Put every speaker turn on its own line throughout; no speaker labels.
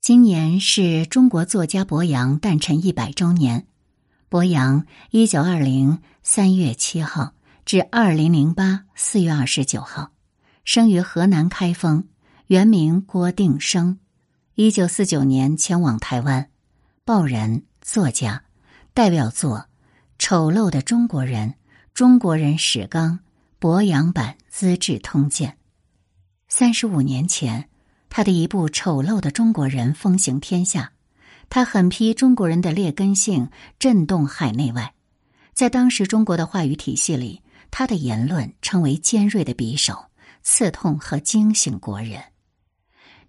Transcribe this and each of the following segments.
今年是中国作家博洋诞辰一百周年。博洋，一九二零三月七号至二零零八四月二十九号，生于河南开封，原名郭定生。一九四九年迁往台湾，报人、作家，代表作《丑陋的中国人》《中国人史纲》博洋版《资治通鉴》。三十五年前。他的一部《丑陋的中国人》风行天下，他狠批中国人的劣根性，震动海内外。在当时中国的话语体系里，他的言论称为尖锐的匕首，刺痛和惊醒国人。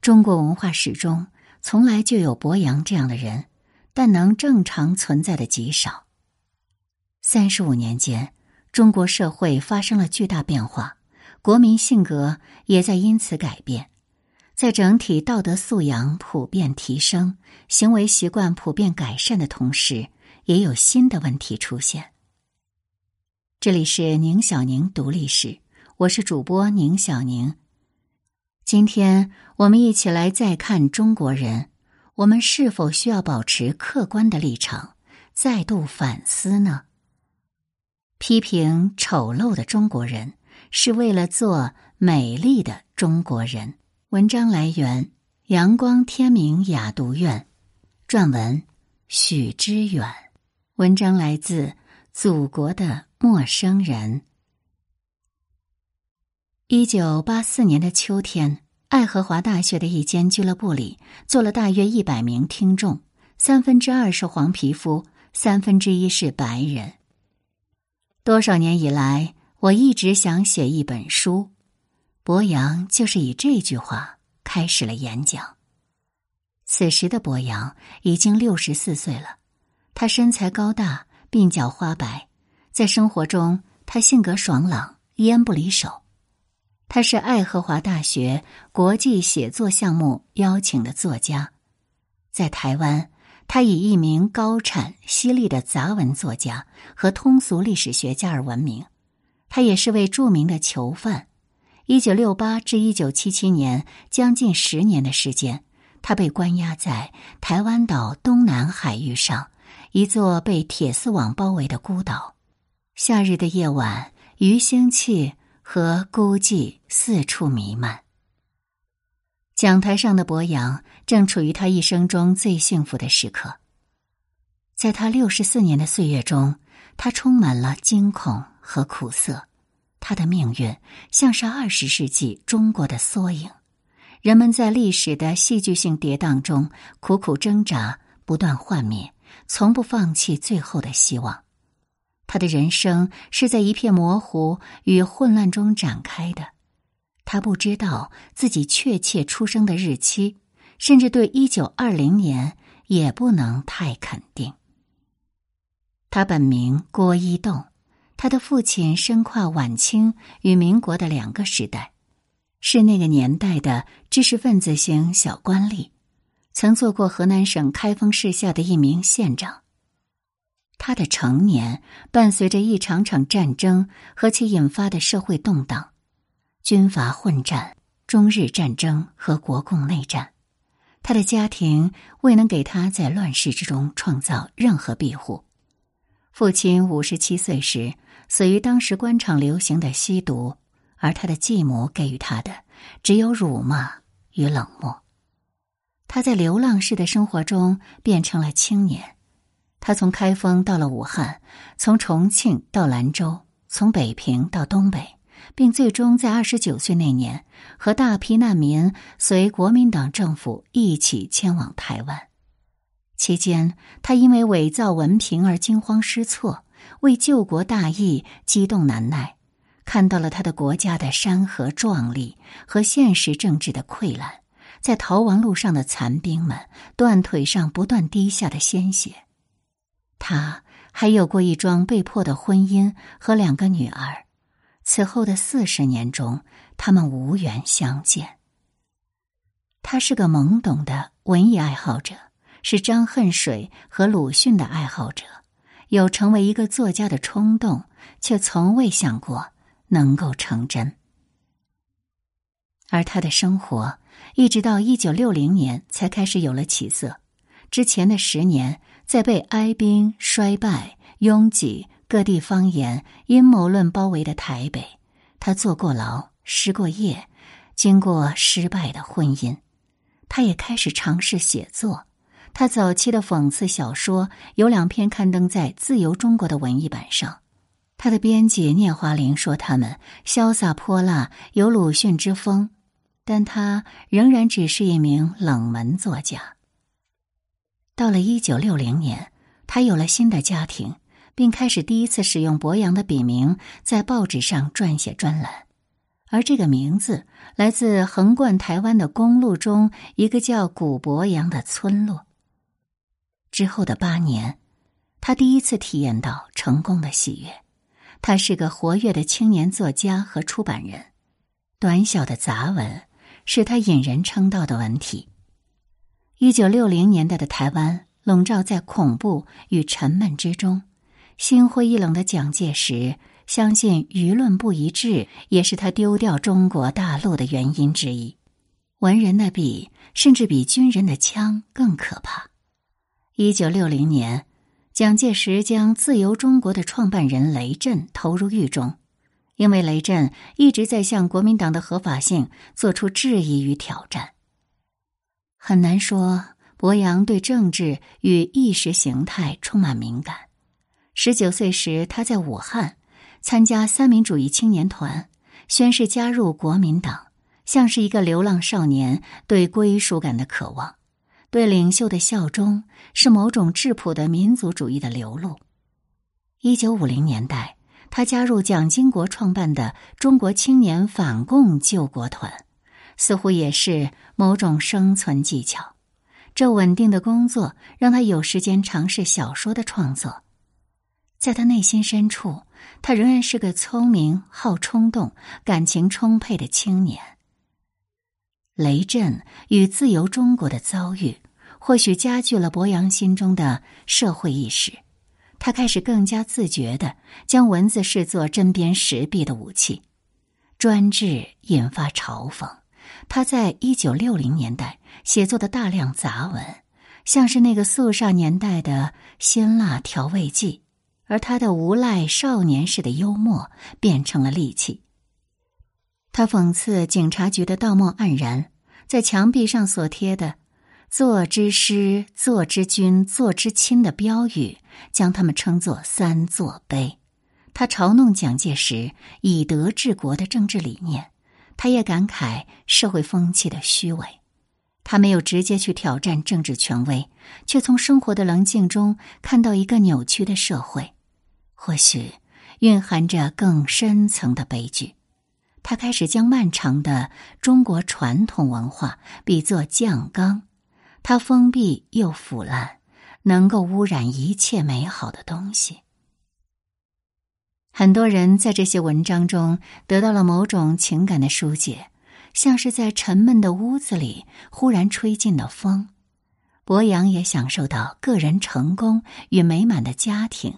中国文化史中从来就有伯阳这样的人，但能正常存在的极少。三十五年间，中国社会发生了巨大变化，国民性格也在因此改变。在整体道德素养普遍提升、行为习惯普遍改善的同时，也有新的问题出现。这里是宁小宁读历史，我是主播宁小宁。今天我们一起来再看中国人，我们是否需要保持客观的立场，再度反思呢？批评丑陋的中国人，是为了做美丽的中国人。文章来源：阳光天明雅读院，撰文：许知远。文章来自祖国的陌生人。一九八四年的秋天，爱荷华大学的一间俱乐部里坐了大约一百名听众，三分之二是黄皮肤，三分之一是白人。多少年以来，我一直想写一本书。博洋就是以这句话开始了演讲。此时的博洋已经六十四岁了，他身材高大，鬓角花白，在生活中他性格爽朗，烟不离手。他是爱荷华大学国际写作项目邀请的作家，在台湾，他以一名高产犀利的杂文作家和通俗历史学家而闻名。他也是位著名的囚犯。一九六八至一九七七年，将近十年的时间，他被关押在台湾岛东南海域上一座被铁丝网包围的孤岛。夏日的夜晚，鱼腥气和孤寂四处弥漫。讲台上的博洋正处于他一生中最幸福的时刻。在他六十四年的岁月中，他充满了惊恐和苦涩。他的命运像是二十世纪中国的缩影，人们在历史的戏剧性跌宕中苦苦挣扎，不断幻灭，从不放弃最后的希望。他的人生是在一片模糊与混乱中展开的，他不知道自己确切出生的日期，甚至对一九二零年也不能太肯定。他本名郭一栋。他的父亲身跨晚清与民国的两个时代，是那个年代的知识分子型小官吏，曾做过河南省开封市下的一名县长。他的成年伴随着一场场战争和其引发的社会动荡，军阀混战、中日战争和国共内战，他的家庭未能给他在乱世之中创造任何庇护。父亲五十七岁时死于当时官场流行的吸毒，而他的继母给予他的只有辱骂与冷漠。他在流浪式的生活中变成了青年。他从开封到了武汉，从重庆到兰州，从北平到东北，并最终在二十九岁那年和大批难民随国民党政府一起迁往台湾。期间，他因为伪造文凭而惊慌失措，为救国大义激动难耐，看到了他的国家的山河壮丽和现实政治的溃烂，在逃亡路上的残兵们断腿上不断滴下的鲜血。他还有过一桩被迫的婚姻和两个女儿，此后的四十年中，他们无缘相见。他是个懵懂的文艺爱好者。是张恨水和鲁迅的爱好者，有成为一个作家的冲动，却从未想过能够成真。而他的生活一直到一九六零年才开始有了起色。之前的十年，在被哀兵、衰败、拥挤、各地方言、阴谋论包围的台北，他坐过牢，失过业，经过失败的婚姻，他也开始尝试写作。他早期的讽刺小说有两篇刊登在《自由中国》的文艺版上。他的编辑聂华苓说他们潇洒泼辣，有鲁迅之风，但他仍然只是一名冷门作家。到了一九六零年，他有了新的家庭，并开始第一次使用博洋的笔名在报纸上撰写专栏，而这个名字来自横贯台湾的公路中一个叫古博洋的村落。之后的八年，他第一次体验到成功的喜悦。他是个活跃的青年作家和出版人，短小的杂文是他引人称道的文体。一九六零年代的台湾笼罩在恐怖与沉闷之中，心灰意冷的蒋介石相信舆论不一致也是他丢掉中国大陆的原因之一。文人的笔甚至比军人的枪更可怕。一九六零年，蒋介石将自由中国的创办人雷震投入狱中，因为雷震一直在向国民党的合法性做出质疑与挑战。很难说，博洋对政治与意识形态充满敏感。十九岁时，他在武汉参加三民主义青年团，宣誓加入国民党，像是一个流浪少年对归属感的渴望，对领袖的效忠是某种质朴的民族主义的流露。一九五零年代，他加入蒋经国创办的中国青年反共救国团。似乎也是某种生存技巧。这稳定的工作让他有时间尝试小说的创作。在他内心深处，他仍然是个聪明、好冲动、感情充沛的青年。雷震与自由中国的遭遇，或许加剧了博洋心中的社会意识。他开始更加自觉的将文字视作针砭时弊的武器，专制引发嘲讽。他在一九六零年代写作的大量杂文，像是那个肃杀年代的辛辣调味剂，而他的无赖少年式的幽默变成了利器。他讽刺警察局的道貌岸然，在墙壁上所贴的“做之师、做之君、做之亲”的标语，将他们称作“三座碑”。他嘲弄蒋介石以德治国的政治理念。他也感慨社会风气的虚伪，他没有直接去挑战政治权威，却从生活的棱镜中看到一个扭曲的社会，或许蕴含着更深层的悲剧。他开始将漫长的中国传统文化比作酱缸，它封闭又腐烂，能够污染一切美好的东西。很多人在这些文章中得到了某种情感的疏解，像是在沉闷的屋子里忽然吹进了风。博洋也享受到个人成功与美满的家庭，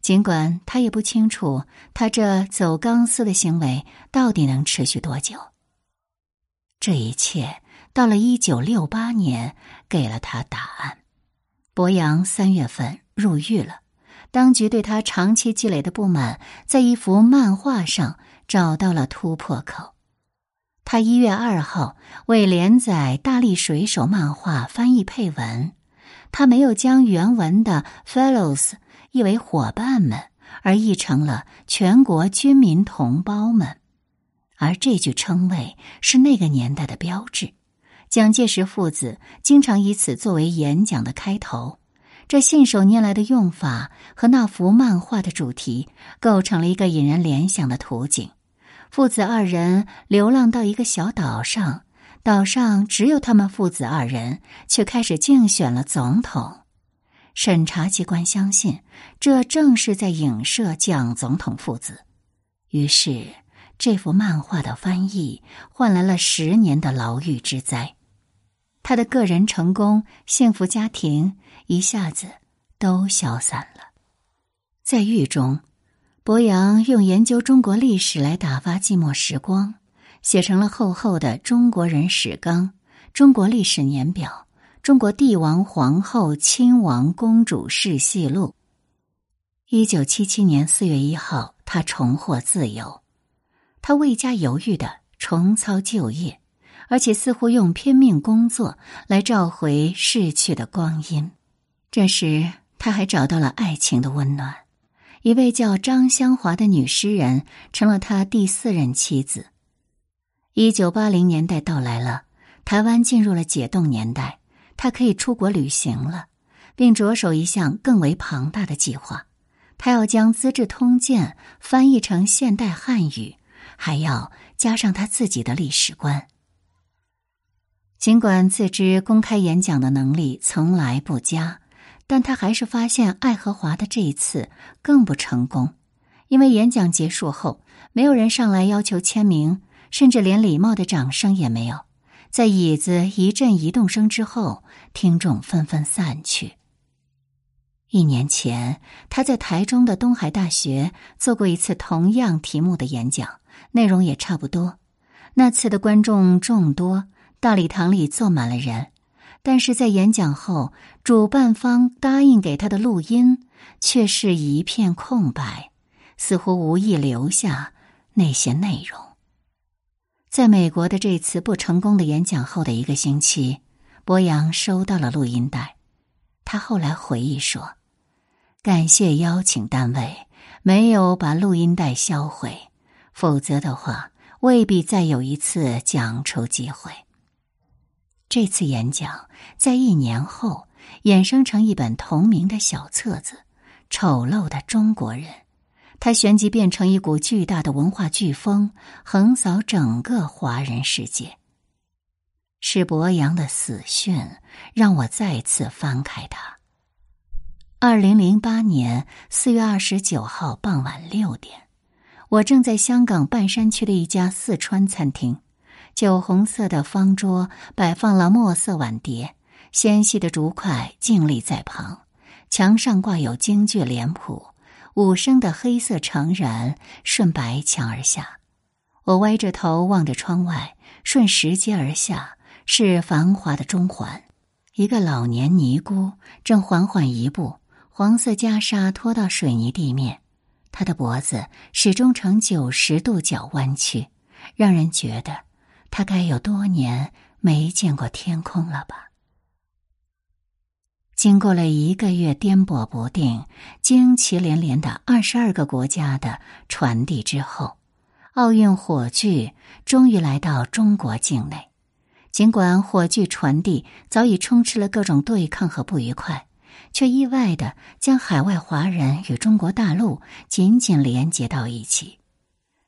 尽管他也不清楚他这走钢丝的行为到底能持续多久。这一切到了一九六八年给了他答案。博洋三月份入狱了。当局对他长期积累的不满，在一幅漫画上找到了突破口。他一月二号为连载《大力水手》漫画翻译配文，他没有将原文的 “fellows” 译为伙伴们，而译成了全国军民同胞们。而这句称谓是那个年代的标志。蒋介石父子经常以此作为演讲的开头。这信手拈来的用法和那幅漫画的主题，构成了一个引人联想的图景。父子二人流浪到一个小岛上，岛上只有他们父子二人，却开始竞选了总统。审查机关相信，这正是在影射蒋总统父子。于是，这幅漫画的翻译换来了十年的牢狱之灾。他的个人成功、幸福家庭一下子都消散了。在狱中，博洋用研究中国历史来打发寂寞时光，写成了厚厚的《中国人史纲》，中国历史年表》《中国帝王、皇后、亲王、公主世系录》。一九七七年四月一号，他重获自由。他未加犹豫的重操旧业，而且似乎用拼命工作来召回逝去的光阴。这时，他还找到了爱情的温暖，一位叫张香华的女诗人成了他第四任妻子。一九八零年代到来了，台湾进入了解冻年代，他可以出国旅行了，并着手一项更为庞大的计划。他要将《资治通鉴》翻译成现代汉语，还要加上他自己的历史观。尽管自知公开演讲的能力从来不佳，但他还是发现爱荷华的这一次更不成功，因为演讲结束后，没有人上来要求签名，甚至连礼貌的掌声也没有。在椅子一阵移动声之后，听众纷纷散去。一年前，他在台中的东海大学做过一次同样题目的演讲，内容也差不多。那次的观众众多，大礼堂里坐满了人，但是在演讲后，主办方答应给他的录音却是一片空白，似乎无意留下那些内容。在美国的这次不成功的演讲后的一个星期，博洋收到了录音带，他后来回忆说。感谢邀请单位没有把录音带销毁，否则的话未必再有一次讲出机会。这次演讲在一年后衍生成一本同名的小册子，《丑陋的中国人》，它旋即变成一股巨大的文化飓风，横扫整个华人世界。是博洋的死讯让我再次翻开它。二零零八年四月二十九号傍晚六点，我正在香港半山区的一家四川餐厅，酒红色的方桌摆放了墨色碗碟，纤细的竹筷静立在旁，墙上挂有京剧脸谱，五声的黑色长髯顺白墙而下。我歪着头望着窗外，顺石阶而下是繁华的中环，一个老年尼姑正缓缓移步。黄色袈裟拖到水泥地面，她的脖子始终呈九十度角弯曲，让人觉得他该有多年没见过天空了吧。经过了一个月颠簸不定、惊奇连连的二十二个国家的传递之后，奥运火炬终于来到中国境内。尽管火炬传递早已充斥了各种对抗和不愉快。却意外的将海外华人与中国大陆紧紧连接到一起。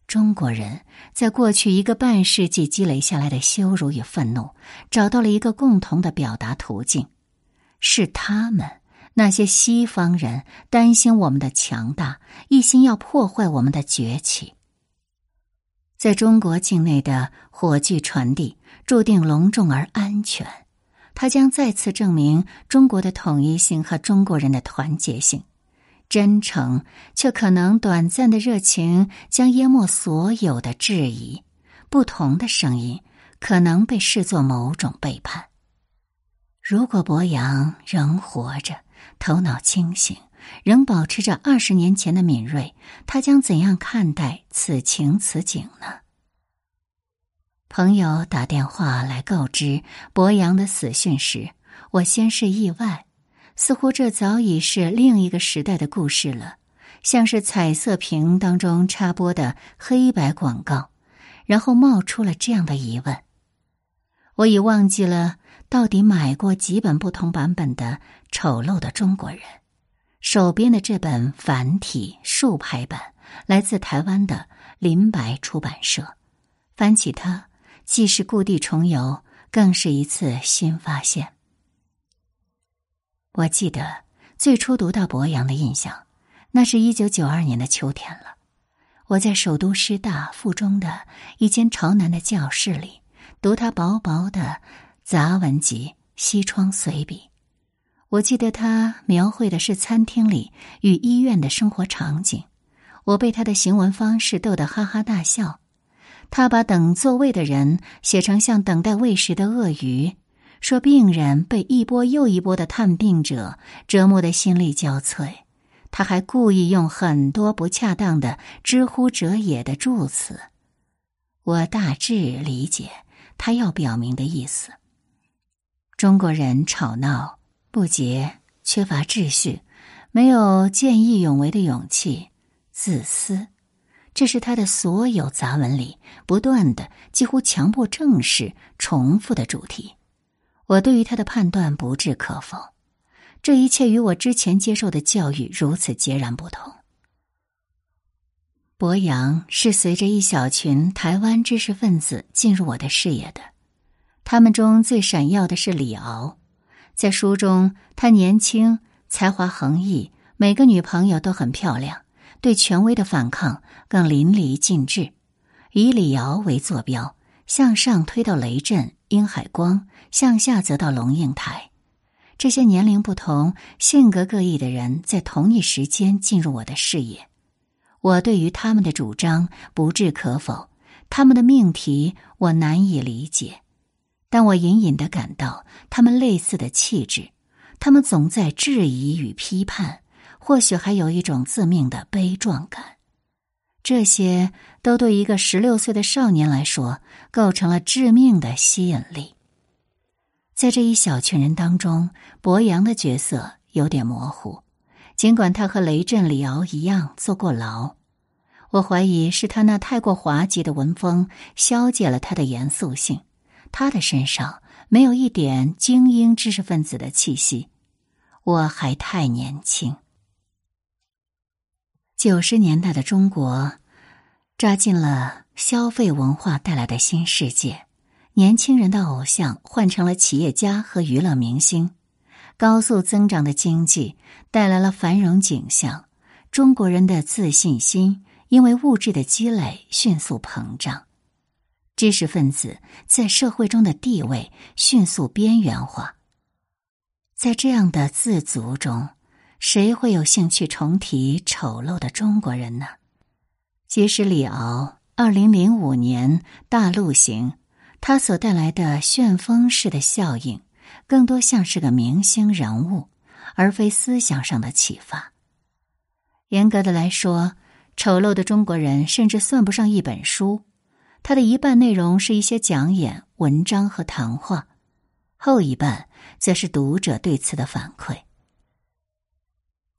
中国人在过去一个半世纪积累下来的羞辱与愤怒，找到了一个共同的表达途径。是他们那些西方人担心我们的强大，一心要破坏我们的崛起。在中国境内的火炬传递注定隆重而安全。它将再次证明中国的统一性和中国人的团结性。真诚却可能短暂的热情将淹没所有的质疑。不同的声音可能被视作某种背叛。如果博洋仍活着，头脑清醒，仍保持着二十年前的敏锐，他将怎样看待此情此景呢？朋友打电话来告知博洋的死讯时，我先是意外，似乎这早已是另一个时代的故事了，像是彩色屏当中插播的黑白广告。然后冒出了这样的疑问：我已忘记了到底买过几本不同版本的《丑陋的中国人》，手边的这本繁体竖排版来自台湾的林白出版社，翻起它。既是故地重游，更是一次新发现。我记得最初读到博洋的印象，那是一九九二年的秋天了。我在首都师大附中的一间朝南的教室里，读他薄薄的杂文集《西窗随笔》。我记得他描绘的是餐厅里与医院的生活场景，我被他的行文方式逗得哈哈大笑。他把等座位的人写成像等待喂食的鳄鱼，说病人被一波又一波的探病者折磨得心力交瘁。他还故意用很多不恰当的“知乎者也”的助词。我大致理解他要表明的意思：中国人吵闹不洁，缺乏秩序，没有见义勇为的勇气，自私。这是他的所有杂文里不断的、几乎强迫正视、重复的主题。我对于他的判断不置可否。这一切与我之前接受的教育如此截然不同。博洋是随着一小群台湾知识分子进入我的视野的，他们中最闪耀的是李敖。在书中，他年轻、才华横溢，每个女朋友都很漂亮。对权威的反抗更淋漓尽致，以李敖为坐标，向上推到雷震、殷海光，向下则到龙应台。这些年龄不同、性格各异的人在同一时间进入我的视野，我对于他们的主张不置可否，他们的命题我难以理解，但我隐隐的感到他们类似的气质，他们总在质疑与批判。或许还有一种自命的悲壮感，这些都对一个十六岁的少年来说构成了致命的吸引力。在这一小群人当中，博洋的角色有点模糊，尽管他和雷震、李敖一样坐过牢，我怀疑是他那太过滑稽的文风消解了他的严肃性，他的身上没有一点精英知识分子的气息。我还太年轻。九十年代的中国，扎进了消费文化带来的新世界。年轻人的偶像换成了企业家和娱乐明星。高速增长的经济带来了繁荣景象。中国人的自信心因为物质的积累迅速膨胀。知识分子在社会中的地位迅速边缘化。在这样的自足中。谁会有兴趣重提丑陋的中国人呢？即使李敖二零零五年大陆行，他所带来的旋风式的效应，更多像是个明星人物，而非思想上的启发。严格的来说，丑陋的中国人甚至算不上一本书，它的一半内容是一些讲演、文章和谈话，后一半则是读者对此的反馈。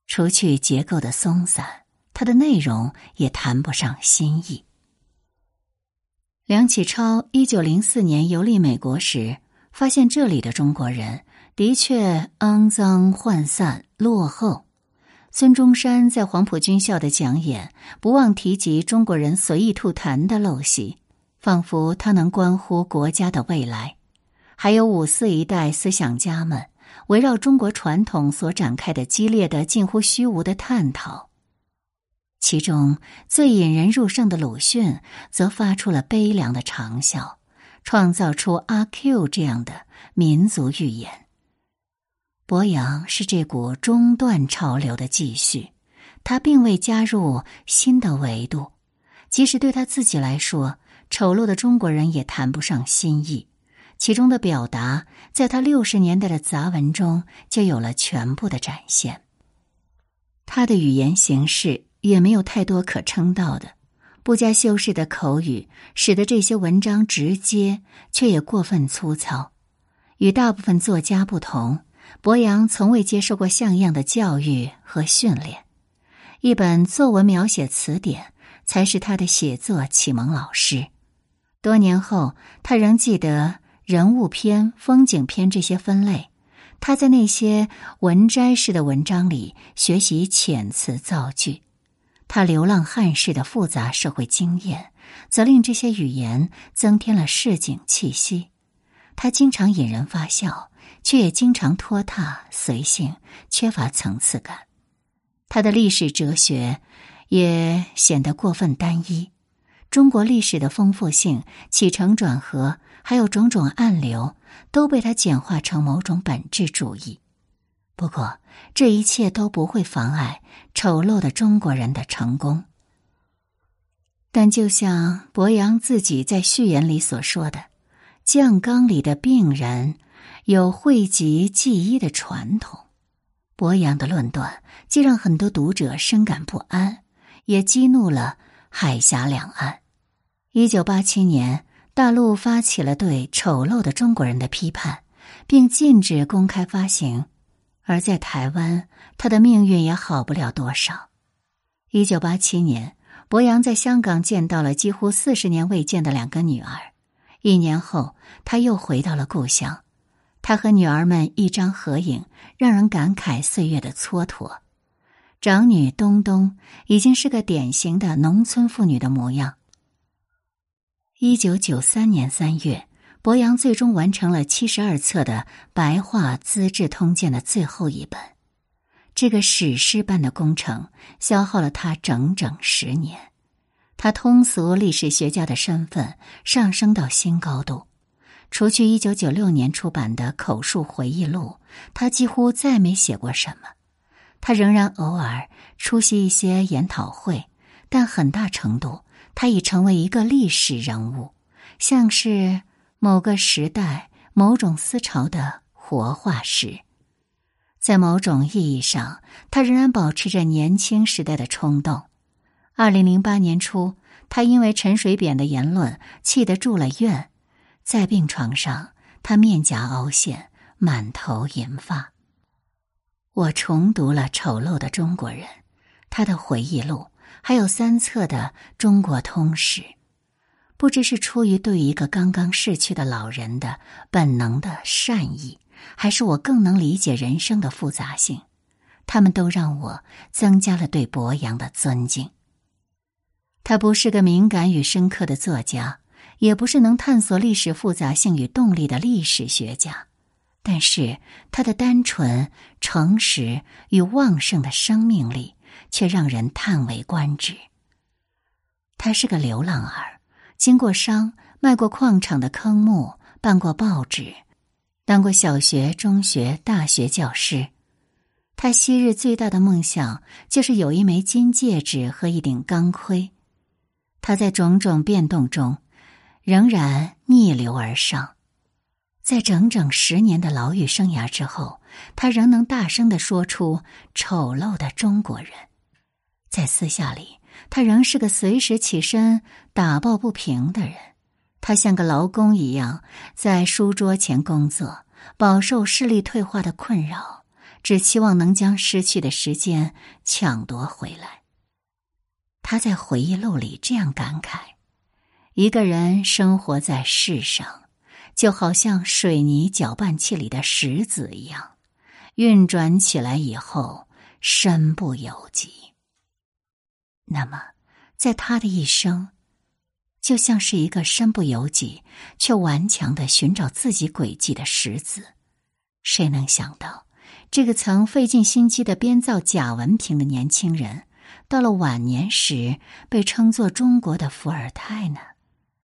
除去结构的松散，它的内容也谈不上新意。梁启超一九零四年游历美国时，发现这里的中国人的确肮脏、涣散、落后。孙中山在黄埔军校的讲演，不忘提及中国人随意吐痰的陋习，仿佛它能关乎国家的未来。还有五四一代思想家们。围绕中国传统所展开的激烈的、近乎虚无的探讨，其中最引人入胜的鲁迅，则发出了悲凉的长啸，创造出阿 Q 这样的民族寓言。博洋是这股中断潮流的继续，他并未加入新的维度，即使对他自己来说，丑陋的中国人也谈不上新意。其中的表达，在他六十年代的杂文中就有了全部的展现。他的语言形式也没有太多可称道的，不加修饰的口语使得这些文章直接，却也过分粗糙。与大部分作家不同，博洋从未接受过像样的教育和训练，一本作文描写词典才是他的写作启蒙老师。多年后，他仍记得。人物篇、风景篇这些分类，他在那些文摘式的文章里学习遣词造句。他流浪汉式的复杂社会经验，则令这些语言增添了市井气息。他经常引人发笑，却也经常拖沓随性，缺乏层次感。他的历史哲学也显得过分单一。中国历史的丰富性、起承转合。还有种种暗流，都被他简化成某种本质主义。不过，这一切都不会妨碍丑陋的中国人的成功。但就像博洋自己在序言里所说的，酱缸里的病人有讳疾忌医的传统。博洋的论断既让很多读者深感不安，也激怒了海峡两岸。一九八七年，大陆发起了对丑陋的中国人的批判，并禁止公开发行；而在台湾，他的命运也好不了多少。一九八七年。博洋在香港见到了几乎四十年未见的两个女儿。一年后，他又回到了故乡。他和女儿们一张合影，让人感慨岁月的蹉跎。长女东东已经是个典型的农村妇女的模样。一九九三年三月，博洋最终完成了七十二册的白话《资治通鉴》的最后一本。这个史诗般的工程消耗了他整整十年，他通俗历史学家的身份上升到新高度。除去一九九六年出版的口述回忆录，他几乎再没写过什么。他仍然偶尔出席一些研讨会，但很大程度他已成为一个历史人物，像是某个时代、某种思潮的活化石。在某种意义上，他仍然保持着年轻时代的冲动。二零零八年初，他因为陈水扁的言论气得住了院，在病床上，他面颊凹陷，满头银发。我重读了《丑陋的中国人》，他的回忆录，还有三册的《中国通史》，不知是出于对一个刚刚逝去的老人的本能的善意。还是我更能理解人生的复杂性，他们都让我增加了对博洋的尊敬。他不是个敏感与深刻的作家，也不是能探索历史复杂性与动力的历史学家，但是他的单纯、诚实与旺盛的生命力却让人叹为观止。他是个流浪儿，经过商，卖过矿场的坑木，办过报纸。当过小学、中学、大学教师，他昔日最大的梦想就是有一枚金戒指和一顶钢盔。他在种种变动中，仍然逆流而上。在整整十年的牢狱生涯之后，他仍能大声的说出“丑陋的中国人”。在私下里，他仍是个随时起身打抱不平的人。他像个劳工一样在书桌前工作，饱受视力退化的困扰，只期望能将失去的时间抢夺回来。他在回忆录里这样感慨：一个人生活在世上，就好像水泥搅拌器里的石子一样，运转起来以后身不由己。那么，在他的一生。就像是一个身不由己却顽强的寻找自己轨迹的石子，谁能想到，这个曾费尽心机的编造假文凭的年轻人，到了晚年时被称作中国的伏尔泰呢？